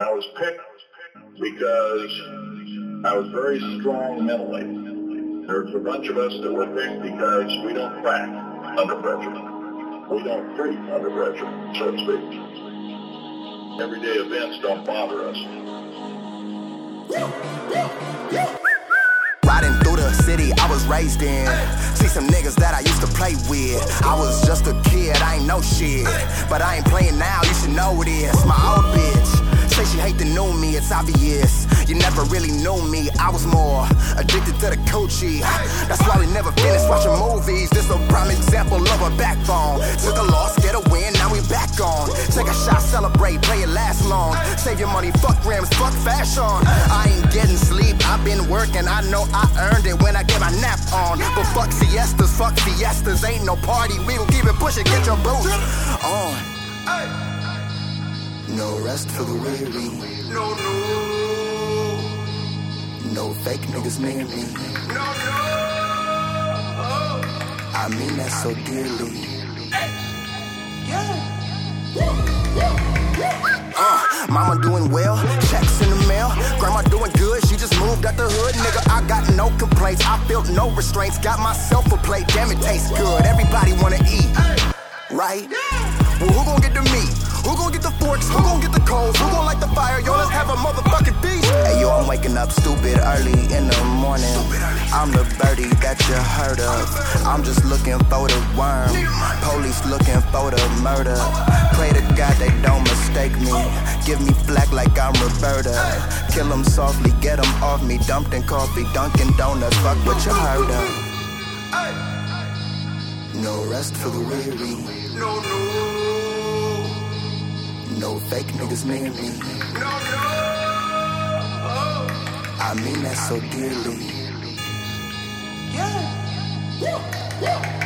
I was picked because I was very strong mentally. There's a bunch of us that were picked because we don't crack under pressure. We don't freak under pressure, so to speak. Everyday events don't bother us. Riding through the city I was raised in. See some niggas that I used to play with. I was just a kid, I ain't no shit. But I ain't playing now, you should know it is. My old it's obvious. You never really knew me, I was more addicted to the coochie. That's why we never finished watching movies. This a prime example of a backbone. Took a loss, get a win, now we back on. Take a shot, celebrate, play it last long. Save your money, fuck grams, fuck fashion. I ain't getting sleep, I've been working, I know I earned it when I get my nap on. But fuck siestas, fuck fiestas, ain't no party, we gon' keep it pushing, get your boots on. No rest for the weary. No, no, No fake niggas near me. no, no. I mean that so dearly. Uh, mama doing well, checks in the mail. Grandma doing good, she just moved out the hood. Nigga, I got no complaints. I felt no restraints. Got myself a plate, damn it tastes good. Everybody wanna eat, right? Waking up stupid early in the morning. I'm the birdie that you heard of. I'm just looking for the worm. Police looking for the murder. Pray to God they don't mistake me. Give me flack like I'm Roberta. Kill them softly, get them off me. Dumped in coffee, Dunkin' Donuts. Fuck what you heard of. No rest for the weary. No, no, No fake niggas near me. no, no. I mean that so dearly. Yeah.